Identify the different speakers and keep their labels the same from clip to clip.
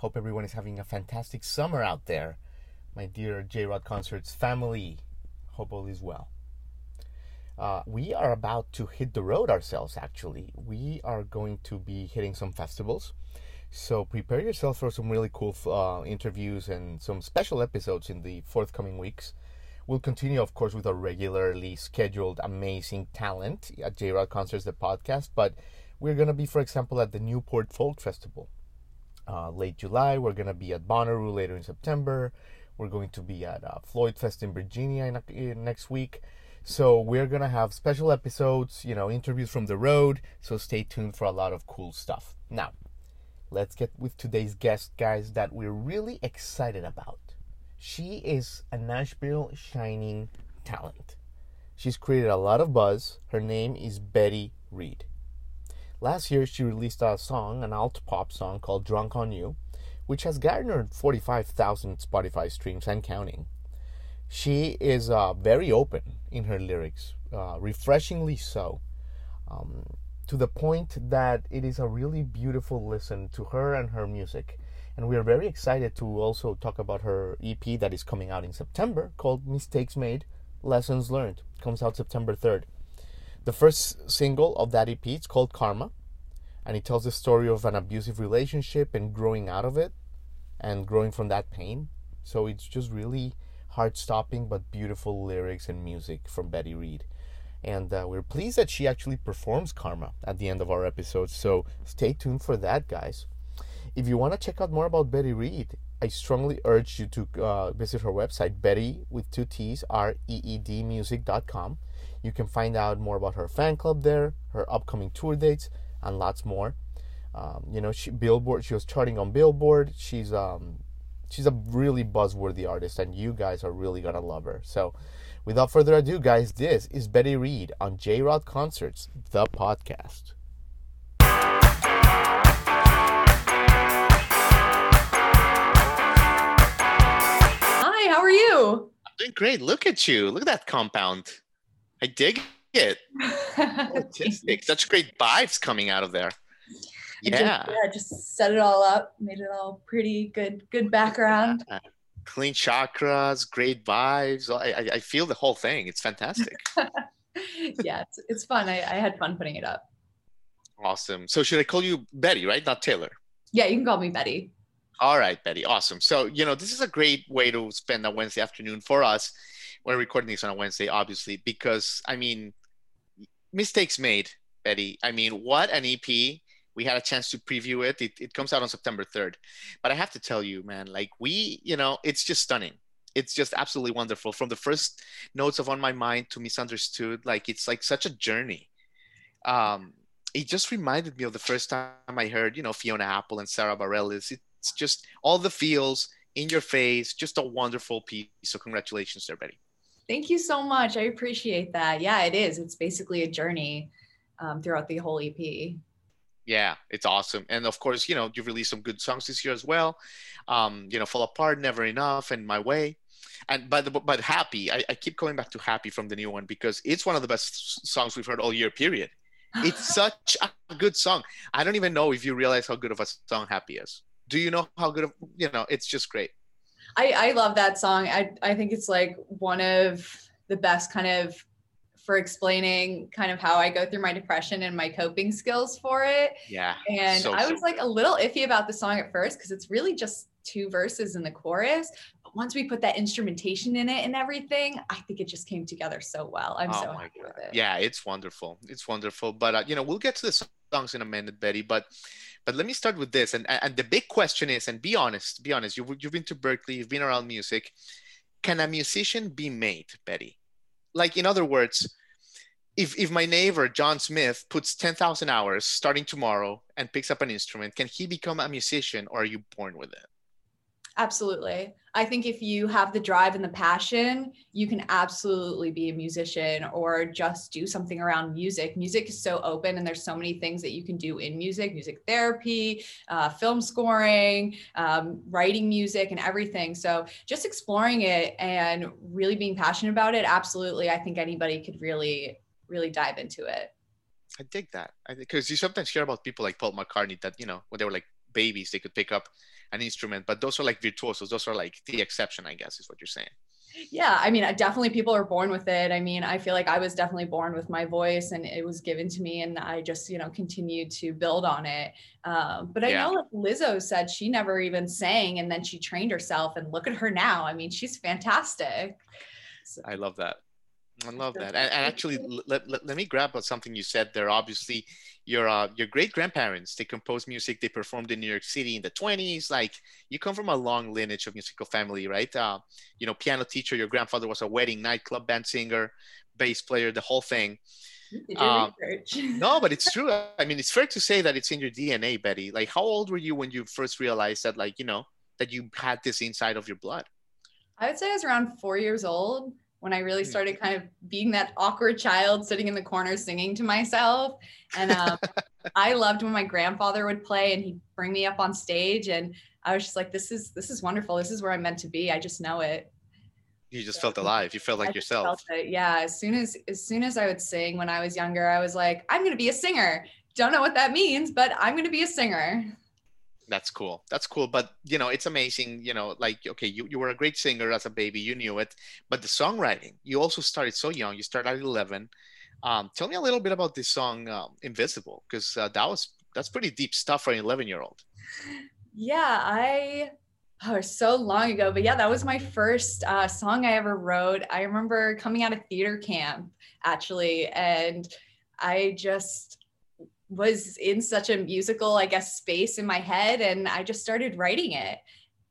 Speaker 1: Hope everyone is having a fantastic summer out there. My dear J Rod Concerts family, hope all is well. Uh, we are about to hit the road ourselves, actually. We are going to be hitting some festivals. So prepare yourself for some really cool uh, interviews and some special episodes in the forthcoming weeks. We'll continue, of course, with our regularly scheduled amazing talent at J Rod Concerts, the podcast. But we're going to be, for example, at the Newport Folk Festival uh, late July. We're going to be at Bonnaroo later in September. We're going to be at uh, Floyd Fest in Virginia in, in next week. So we're going to have special episodes, you know, interviews from the road. So stay tuned for a lot of cool stuff. Now, let's get with today's guest, guys, that we're really excited about. She is a Nashville shining talent. She's created a lot of buzz. Her name is Betty Reed. Last year, she released a song, an alt pop song called Drunk on You, which has garnered 45,000 Spotify streams and counting. She is uh, very open in her lyrics, uh, refreshingly so, um, to the point that it is a really beautiful listen to her and her music. And we are very excited to also talk about her EP that is coming out in September called Mistakes Made, Lessons Learned. It comes out September 3rd. The first single of that EP is called Karma, and it tells the story of an abusive relationship and growing out of it and growing from that pain. So it's just really heart stopping but beautiful lyrics and music from Betty Reed. And uh, we're pleased that she actually performs Karma at the end of our episode. So stay tuned for that, guys. If you want to check out more about Betty Reed, I strongly urge you to uh, visit her website, Betty with two T's, R E E D music.com. You can find out more about her fan club there, her upcoming tour dates, and lots more. Um, you know, she Billboard. She was charting on Billboard. She's um, she's a really buzzworthy artist, and you guys are really gonna love her. So, without further ado, guys, this is Betty Reed on J Rod Concerts, the podcast.
Speaker 2: Are you?
Speaker 1: I'm doing great. Look at you. Look at that compound. I dig it. Artistic. Such great vibes coming out of there. Yeah.
Speaker 2: Just, yeah, just set it all up, made it all pretty good, good background.
Speaker 1: Yeah. Clean chakras, great vibes. I, I, I, feel the whole thing. It's fantastic.
Speaker 2: yeah, it's, it's fun. I, I had fun putting it up.
Speaker 1: Awesome. So should I call you Betty, right? Not Taylor.
Speaker 2: Yeah, you can call me Betty.
Speaker 1: All right, Betty. Awesome. So, you know, this is a great way to spend a Wednesday afternoon for us. We're recording this on a Wednesday, obviously, because I mean, mistakes made, Betty. I mean, what an EP. We had a chance to preview it. it. It comes out on September 3rd. But I have to tell you, man, like we, you know, it's just stunning. It's just absolutely wonderful. From the first notes of On My Mind to Misunderstood, like it's like such a journey. Um, it just reminded me of the first time I heard, you know, Fiona Apple and Sara Bareilles. It's just all the feels in your face, just a wonderful piece. So congratulations there, Betty.
Speaker 2: Thank you so much. I appreciate that. Yeah, it is. It's basically a journey um, throughout the whole EP.
Speaker 1: Yeah, it's awesome. And of course, you know, you've released some good songs this year as well. Um, you know, Fall Apart, Never Enough, and My Way. And by the but Happy, I, I keep going back to Happy from the new one because it's one of the best songs we've heard all year, period. It's such a good song. I don't even know if you realize how good of a song Happy is. Do you know how good of you know, it's just great.
Speaker 2: I, I love that song. I, I think it's like one of the best kind of for explaining kind of how I go through my depression and my coping skills for it.
Speaker 1: Yeah.
Speaker 2: And so, I was so like a little iffy about the song at first because it's really just two verses in the chorus. But once we put that instrumentation in it and everything, I think it just came together so well. I'm oh so happy God. with it.
Speaker 1: Yeah, it's wonderful. It's wonderful. But uh, you know, we'll get to the songs in a minute, Betty. But but let me start with this. And, and the big question is, and be honest, be honest, you've, you've been to Berklee, you've been around music. Can a musician be made, Betty? Like, in other words, if, if my neighbor, John Smith, puts 10,000 hours starting tomorrow and picks up an instrument, can he become a musician or are you born with it?
Speaker 2: Absolutely. I think if you have the drive and the passion, you can absolutely be a musician or just do something around music. Music is so open, and there's so many things that you can do in music music therapy, uh, film scoring, um, writing music, and everything. So just exploring it and really being passionate about it, absolutely, I think anybody could really, really dive into it.
Speaker 3: I dig that. Because you sometimes hear about people like Paul McCartney that you know when they were like babies they could pick up an instrument, but those are like virtuosos. Those are like the exception, I guess, is what you're saying.
Speaker 2: Yeah, I mean, definitely people are born with it. I mean, I feel like I was definitely born with my voice and it was given to me and I just, you know, continued to build on it. Um, but I yeah. know like Lizzo said she never even sang and then she trained herself and look at her now. I mean, she's fantastic.
Speaker 3: So. I love that. I love that. And, and actually, let, let, let, me grab something you said there. Obviously, your uh, your great grandparents they composed music. They performed in New York City in the 20s. Like you come from a long lineage of musical family, right? Uh, you know, piano teacher. Your grandfather was a wedding nightclub band singer, bass player, the whole thing. Um, no, but it's true. I mean, it's fair to say that it's in your DNA, Betty. Like, how old were you when you first realized that, like, you know, that you had this inside of your blood?
Speaker 2: I would say I was around four years old when I really started kind of being that awkward child sitting in the corner singing to myself. And um, I loved when my grandfather would play and he'd bring me up on stage, and I was just like, "This is this is wonderful. This is where I'm meant to be. I just know it."
Speaker 3: You just felt alive. You felt like I yourself.
Speaker 2: Felt yeah. As soon as as soon as I would sing when I was younger, I was like, "I'm going to be a singer." Don't know what that means, but I'm going to be a singer
Speaker 3: that's cool. That's cool but you know it's amazing you know like okay you, you were a great singer as a baby you knew it but the songwriting you also started so young you started at 11 um, tell me a little bit about this song um, invisible because uh, that was that's pretty deep stuff for an 11 year old
Speaker 2: yeah i oh so long ago but yeah that was my first uh, song i ever wrote. I remember coming out of theater camp actually and i just was in such a musical, I guess, space in my head, and I just started writing it,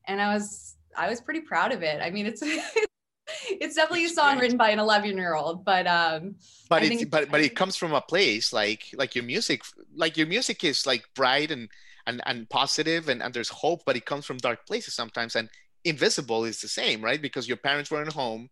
Speaker 2: and I was I was pretty proud of it. I mean, it's it's definitely a song written by an 11 year old, but um,
Speaker 3: but it but but it comes from a place like like your music, like your music is like bright and and and positive, and and there's hope, but it comes from dark places sometimes, and invisible is the same, right? Because your parents weren't home,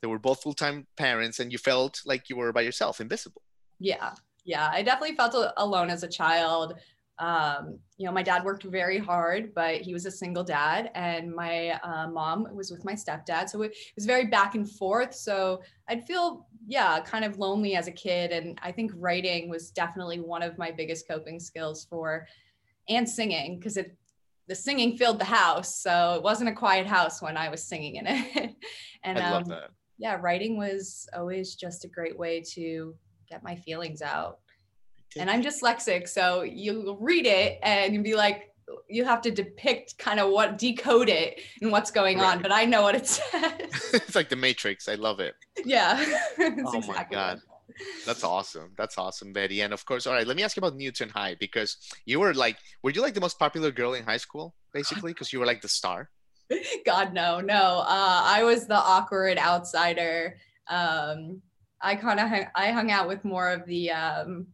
Speaker 3: they were both full time parents, and you felt like you were by yourself, invisible.
Speaker 2: Yeah, yeah, I definitely felt alone as a child. Um, you know, my dad worked very hard, but he was a single dad, and my uh, mom was with my stepdad. So it was very back and forth. So I'd feel, yeah, kind of lonely as a kid. And I think writing was definitely one of my biggest coping skills for, and singing, because it, the singing filled the house. So it wasn't a quiet house when I was singing in it. and
Speaker 3: I love um, that.
Speaker 2: yeah, writing was always just a great way to get my feelings out. And I'm dyslexic, so you read it and you'd be like, you have to depict kind of what decode it and what's going right. on, but I know what it says.
Speaker 3: it's like the Matrix. I love it.
Speaker 2: Yeah.
Speaker 3: oh exactly my god. That's awesome. That's awesome, Betty. And of course, all right, let me ask you about Newton High because you were like, were you like the most popular girl in high school, basically? Because you were like the star?
Speaker 2: God, no, no. Uh, I was the awkward outsider. Um, I kind of hung, I hung out with more of the um,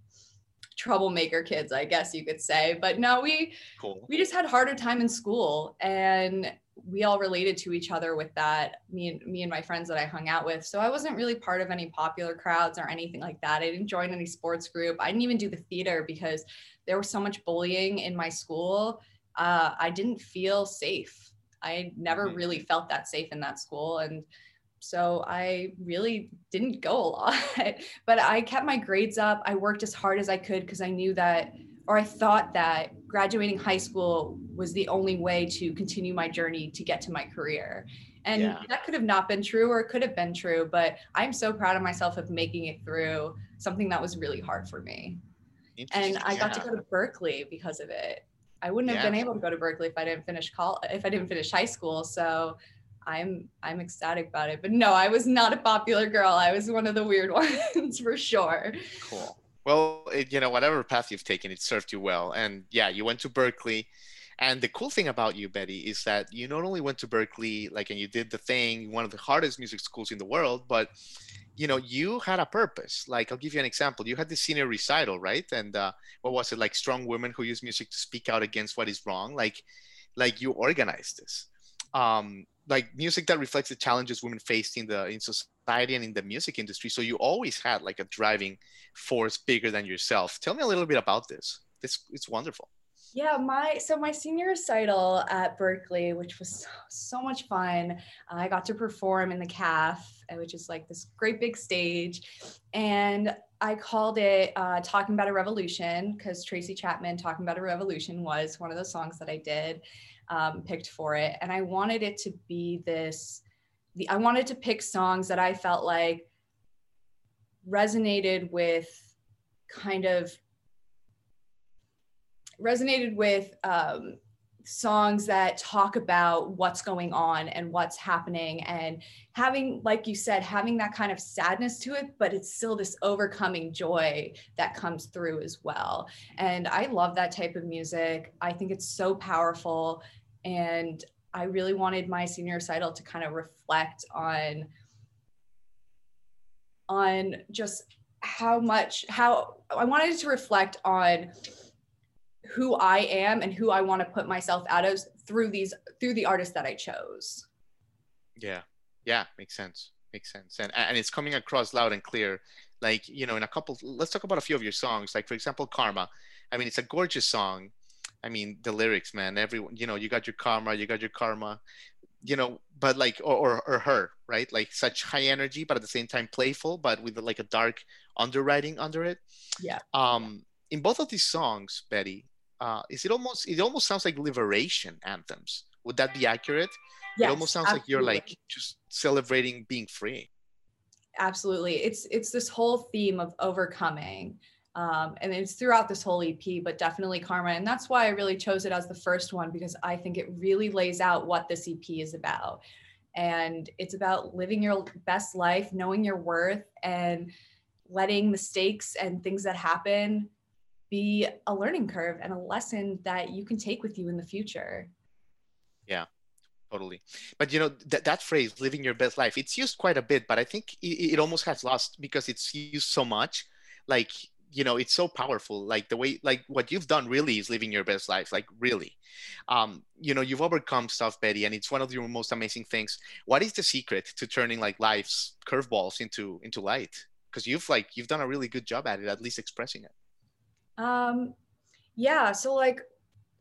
Speaker 2: troublemaker kids, I guess you could say. But no, we cool. we just had harder time in school, and we all related to each other with that. Me and me and my friends that I hung out with. So I wasn't really part of any popular crowds or anything like that. I didn't join any sports group. I didn't even do the theater because there was so much bullying in my school. Uh, I didn't feel safe. I never mm-hmm. really felt that safe in that school, and so I really didn't go a lot, but I kept my grades up. I worked as hard as I could because I knew that, or I thought that graduating high school was the only way to continue my journey to get to my career. And yeah. that could have not been true or it could have been true, but I'm so proud of myself of making it through something that was really hard for me. And I got to go to Berklee because of it. I wouldn't have been able to go to Berklee if I didn't finish college, if I didn't finish high school. So I'm I'm ecstatic about it. But no, I was not a popular girl. I was one of the weird ones for sure.
Speaker 3: Cool. Well, it, you know, whatever path you've taken, it served you well. And yeah, you went to Berklee. And the cool thing about you, Betty, is that you not only went to Berklee, like, and you did the thing, one of the hardest music schools in the world, but you know, you had a purpose. Like, I'll give you an example. You had the senior recital, right? And uh, what was it like? Strong women who use music to speak out against what is wrong. Like, like you organized this. Um, like music that reflects the challenges women faced in the in society and in the music industry. So you always had like a driving force bigger than yourself. Tell me a little bit about this. This it's wonderful.
Speaker 2: Yeah, my so my senior recital at Berklee, which was so, so much fun. I got to perform in the CAF, which is like this great big stage, and I called it uh, "Talking About a Revolution" because Tracy Chapman "Talking About a Revolution" was one of the songs that I did um, picked for it, and I wanted it to be this. The I wanted to pick songs that I felt like resonated with kind of resonated with um, songs that talk about what's going on and what's happening and having like you said having that kind of sadness to it but it's still this overcoming joy that comes through as well. And i love that type of music. I think it's so powerful and i really wanted my senior recital to kind of reflect on on just how much how i wanted to reflect on who I am and who I want to put myself out as through these through the artists that I chose.
Speaker 3: Yeah. Yeah, makes sense. Makes sense. And and it's coming across loud and clear. Like, you know, in a couple let's talk about a few of your songs. Like for example, Karma. I mean, it's a gorgeous song. I mean, the lyrics, man, everyone, you know, you got your karma, you got your karma, you know, but like or or, or her, right? Like such high energy, but at the same time playful, but with like a dark underwriting under it.
Speaker 2: Yeah.
Speaker 3: Um in both of these songs, Betty, uh, is it almost it almost sounds like liberation anthems would that be accurate
Speaker 2: yes,
Speaker 3: it almost sounds
Speaker 2: absolutely.
Speaker 3: like you're like just celebrating being free
Speaker 2: absolutely it's it's this whole theme of overcoming um, and it's throughout this whole ep but definitely karma and that's why i really chose it as the first one because i think it really lays out what this ep is about and it's about living your best life knowing your worth and letting mistakes and things that happen be a learning curve and a lesson that you can take with you in the future.
Speaker 3: Yeah, totally. But you know that that phrase "living your best life" it's used quite a bit, but I think it, it almost has lost because it's used so much. Like you know, it's so powerful. Like the way, like what you've done really is living your best life. Like really, um, you know, you've overcome stuff, Betty, and it's one of your most amazing things. What is the secret to turning like life's curveballs into into light? Because you've like you've done a really good job at it, at least expressing it.
Speaker 2: Um, yeah. So like,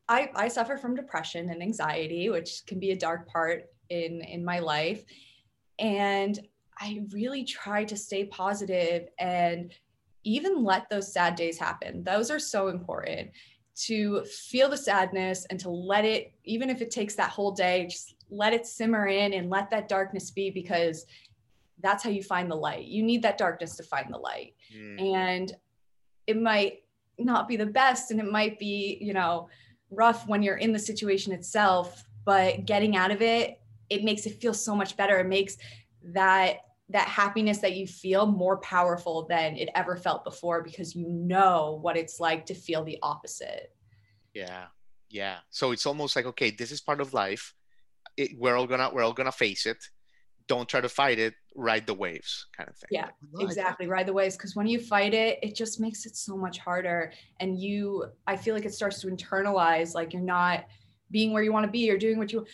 Speaker 2: I I suffer from depression and anxiety, which can be a dark part in in my life, and I really try to stay positive and even let those sad days happen. Those are so important to feel the sadness and to let it, even if it takes that whole day, just let it simmer in and let that darkness be because that's how you find the light. You need that darkness to find the light. Mm. And it might not be the best and it might be you know rough when you're in the situation itself but getting out of it it makes it feel so much better it makes that that happiness that you feel more powerful than it ever felt before because you know what it's like to feel the opposite.
Speaker 3: Yeah yeah. So it's almost like okay this is part of life. It, we're all gonna we're all gonna face it. Don't try to fight it. Ride the waves kind of thing.
Speaker 2: Yeah exactly. Ride the waves. Because when you fight it it just makes it so much harder. And you i feel like it starts to internalize like you're not being where you want to be or doing what you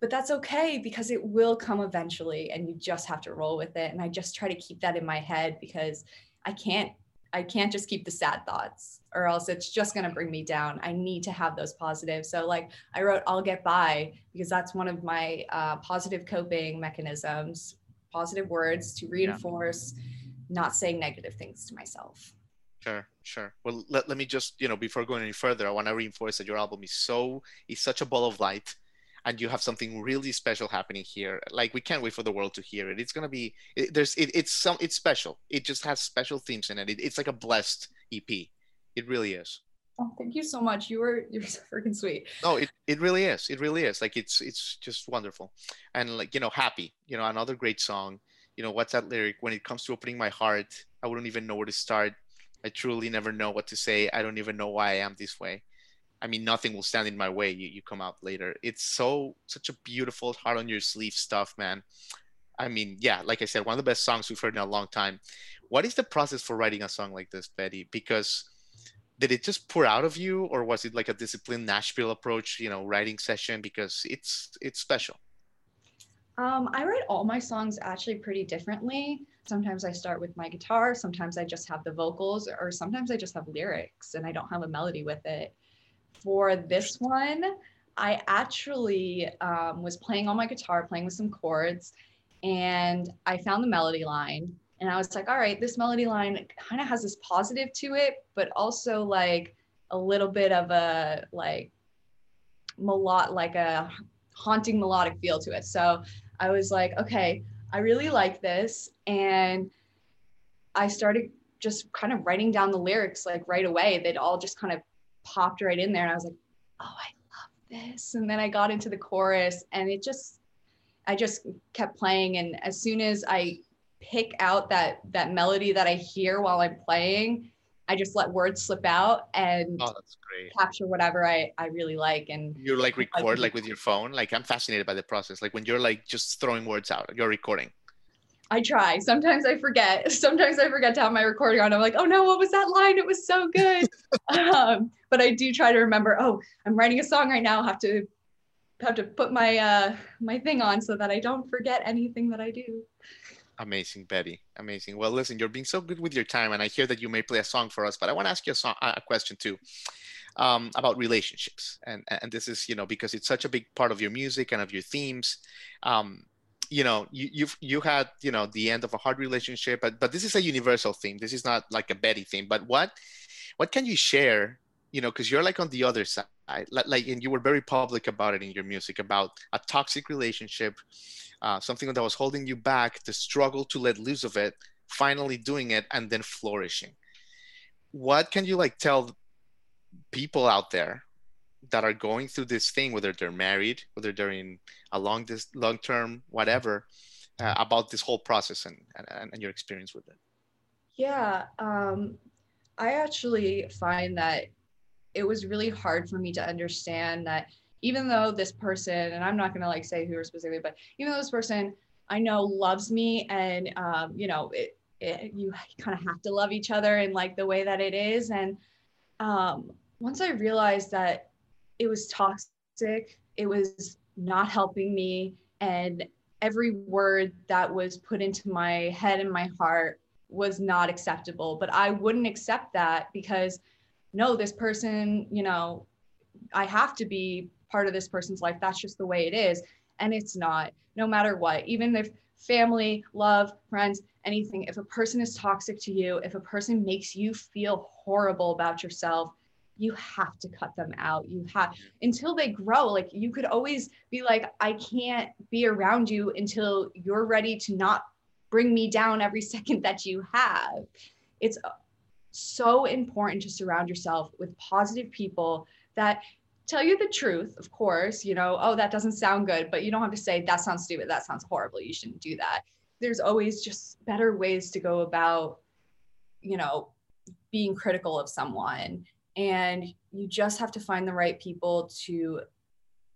Speaker 2: but that's okay because it will come eventually and you just have to roll with it and i just try to keep that in my head because i can't I can't just keep the sad thoughts or else it's just going to bring me down. I need to have those positives. So, like, I wrote, I'll get by because that's one of my uh, positive coping mechanisms, positive words to reinforce yeah. not saying negative things to myself.
Speaker 3: Sure, sure. Well, let, let me just, you know, before going any further, I want to reinforce that your album is so, is such a ball of light and you have something really special happening here. Like we can't wait for the world to hear it. It's going to be it, there's it, it's some it's special. It just has special themes in it. it. it's like a blessed ep it really is.
Speaker 2: Oh thank you so much. You were you're so freaking sweet.
Speaker 3: No it, it really is. It really is. Like it's it's just wonderful. And like you know happy you know another great song. You know what's that lyric? When it comes to opening my heart i wouldn't even know where to start. I truly never know what to say. I don't even know why i am this way I mean, nothing will stand in my way. You, you come out later. It's so such a beautiful heart on your sleeve stuff, man. I mean, yeah, like I said, one of the best songs we've heard in a long time. What is the process for writing a song like this, Betty? Because did it just pour out of you, or was it like a disciplined Nashville approach, you know, writing session? Because it's it's special.
Speaker 2: Um, I write all my songs actually pretty differently. Sometimes I start with my guitar, sometimes I just have the vocals, or sometimes I just have lyrics and I don't have a melody with it. For this one, I actually um, was playing on my guitar, playing with some chords, and I found the melody line. And I was like, all right, this melody line kind of has this positive to it, but also like a little bit of a like melod like a haunting melodic feel to it. So I was like, okay, I really like this. And I started just kind of writing down the lyrics like right away. They'd all just kind of popped right in there. And I was like, oh, I love this. And then I got into the chorus and it just, I just kept playing. And as soon as I pick out that that melody that I hear while I'm playing, I just let words slip out and
Speaker 3: Oh,
Speaker 2: capture whatever I, I really like. And
Speaker 3: you're like record like with your phone? Like I'm fascinated by the process. Like when you're like just throwing words out, you're recording.
Speaker 2: I try. Sometimes I forget. Sometimes I forget to have my recording on. I'm like, oh no, what was that line? It was so good. um, but I do try to remember. Oh, I'm writing a song right now. Have to have to put my uh, my thing on so that I don't forget anything that I do.
Speaker 3: Amazing, Betty. Amazing. Well, listen, you're being so good with your time, and I hear that you may play a song for us, but I want to ask you a, song, a question too um, about relationships, and and this is you know because it's such a big part of your music and of your themes. Um, you know, you you've you had you know the end of a hard relationship, but but this is a universal theme. This is not like a Betty theme. But what what can you share? You know, because you're like on the other side, like, and you were very public about it in your music about a toxic relationship uh, something that was holding you back, the struggle to let loose of it, finally doing it, and then flourishing. What can you like tell people out there that are going through this thing, whether they're married, whether they're in a long this long term, whatever, uh, about this whole process and, and and your experience with it?
Speaker 2: Yeah, um, I actually find that it was really hard for me to understand that even though this person, and I'm not gonna like say who or specifically, but even though this person I know loves me and um, you know, it, it, you kind of have to love each other in like the way that it is. And um, once I realized that it was toxic, it was not helping me, and every word that was put into my head and my heart was not acceptable. But I wouldn't accept that because no, this person, you know, I have to be part of this person's life. That's just the way it is. And it's not, no matter what, even if family, love, friends, anything, if a person is toxic to you, if a person makes you feel horrible about yourself, you have to cut them out. You have until they grow. Like you could always be like, I can't be around you until you're ready to not bring me down every second that you have. It's uh, so important to surround yourself with positive people that tell you the truth, of course, you know, oh, that doesn't sound good, but you don't have to say, that sounds stupid, that sounds horrible, you shouldn't do that. There's always just better ways to go about, you know, being critical of someone. And you just have to find the right people to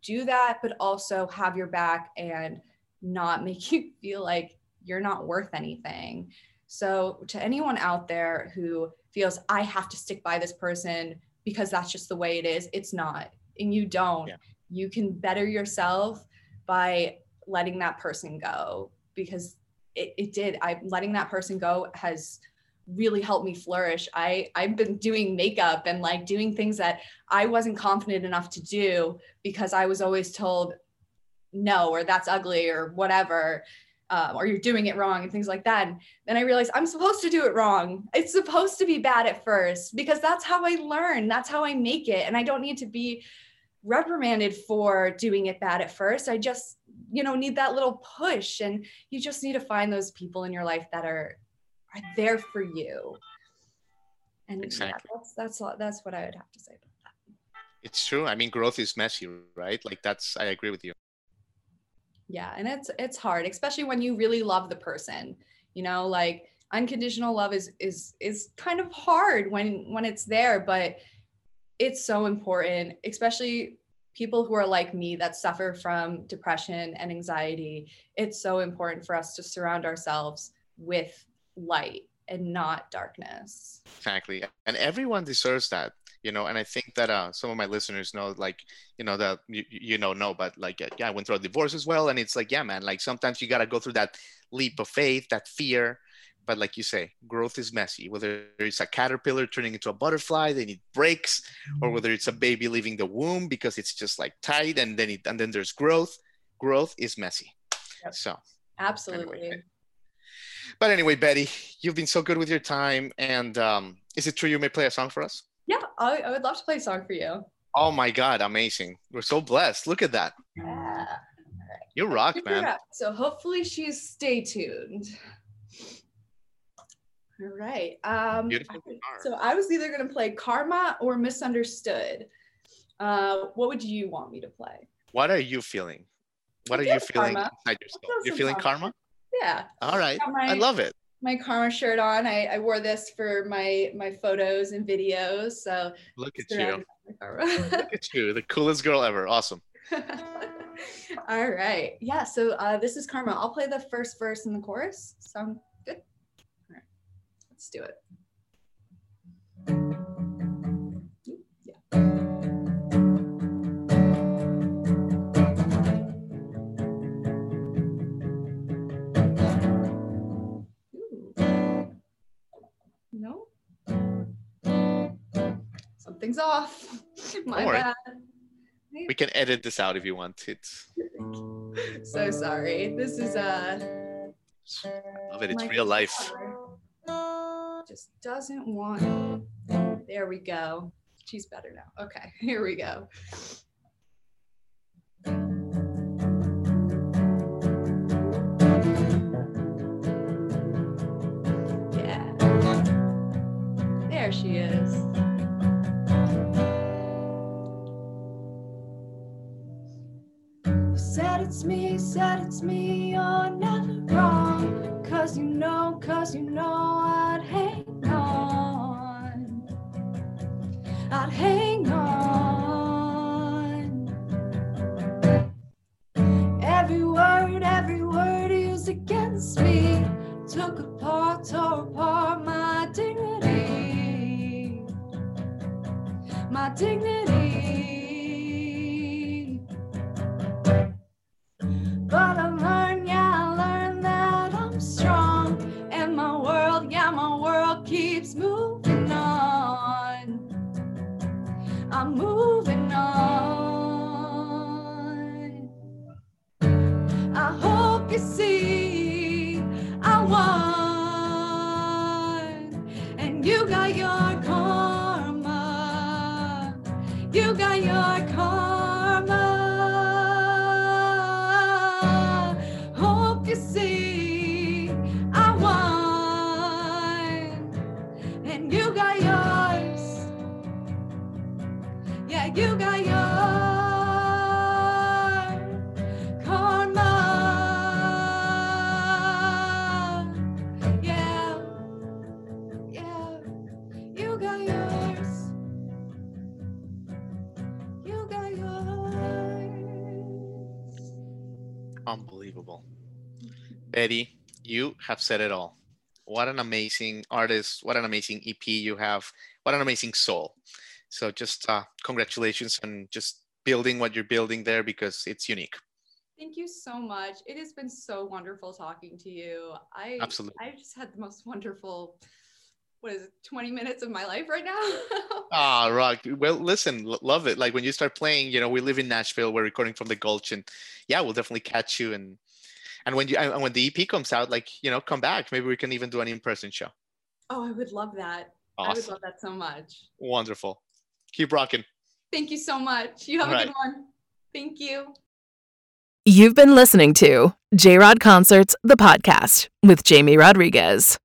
Speaker 2: do that, but also have your back and not make you feel like you're not worth anything. So, to anyone out there who feels I have to stick by this person because that's just the way it is, it's not and you don't yeah. you can better yourself by letting that person go because it, it did i letting that person go has really helped me flourish i i've been doing makeup and like doing things that i wasn't confident enough to do because i was always told no or that's ugly or whatever um, or you're doing it wrong and things like that. And then I realized I'm supposed to do it wrong. It's supposed to be bad at first because that's how I learn. That's how I make it. And I don't need to be reprimanded for doing it bad at first. I just, you know, need that little push. And you just need to find those people in your life that are are there for you. And exactly. yeah, that's that's that's what I would have to say about that.
Speaker 3: It's true. I mean, growth is messy, right? Like that's I agree with you
Speaker 2: yeah and it's it's hard especially when you really love the person you know like unconditional love is is is kind of hard when when it's there but it's so important especially people who are like me that suffer from depression and anxiety it's so important for us to surround ourselves with light and not darkness
Speaker 3: exactly and everyone deserves that you know and i think that uh, some of my listeners know like you know that you, you know no but like yeah i went through a divorce as well and it's like yeah man like sometimes you got to go through that leap of faith that fear but like you say growth is messy whether it's a caterpillar turning into a butterfly they need breaks or whether it's a baby leaving the womb because it's just like tight and then it and then there's growth growth is messy
Speaker 2: Yep.
Speaker 3: so
Speaker 2: Absolutely.
Speaker 3: Anyway. But anyway betty you've been so good with your time and um, is it true you may play a song for us
Speaker 2: Yeah, I, I would love to play a song for you.
Speaker 3: oh my god amazing we're so blessed look at that
Speaker 2: Yeah.
Speaker 3: you rock man
Speaker 2: out. So hopefully she's stay tuned. All right. Um, so I was either going to play Karma or Misunderstood. Uh, what would you want me to play?
Speaker 3: what are you feeling what
Speaker 2: I
Speaker 3: are you feeling
Speaker 2: karma.
Speaker 3: inside yourself you're feeling
Speaker 2: karma.
Speaker 3: karma
Speaker 2: Yeah,
Speaker 3: all right
Speaker 2: Got
Speaker 3: i love it
Speaker 2: my Karma shirt on. I, I wore this for my my photos and videos. So
Speaker 3: look at you look at you the coolest girl ever awesome
Speaker 2: All right. Yeah. So uh, this is Karma. I'll play the first verse and the chorus. Sound good? All right. Let's do it. Yeah. Something's off. My bad.
Speaker 3: we can edit this out if you want it's
Speaker 2: So sorry. This is uh I
Speaker 3: love it it's real life
Speaker 2: Just doesn't want. There we go. She's better now. Okay, here we go. Yeah. There she is. It's me, said it's me, you're never wrong. Cause you know, cause you know I'd hang on. I'd hang on. Every word, every word used against me took apart, tore apart my dignity. My dignity. You got your
Speaker 3: Betty, you have said it all. What an amazing artist. What an amazing EP you have. What an amazing soul. So just uh, congratulations on just building what you're building there because it's unique.
Speaker 2: Thank you so much. It has been so wonderful talking to you. I
Speaker 3: Absolutely.
Speaker 2: I just had the most wonderful what is it, 20 minutes of my life right now?
Speaker 3: Ah, rock. Well, listen, lo- love it. Like when you start playing, you know, we live in Nashville. We're recording from the Gulch, and yeah, we'll definitely catch you. And and when you and when the EP comes out, like you know, come back. Maybe we can even do an in-person show.
Speaker 2: oh, I would love that. I would love that so much.
Speaker 3: wonderful. Keep rocking.
Speaker 2: Thank you so much. You have a
Speaker 3: Right.
Speaker 2: good one. Thank you.
Speaker 4: You've been listening to J Rod Concerts, the podcast with Jamie Rodriguez.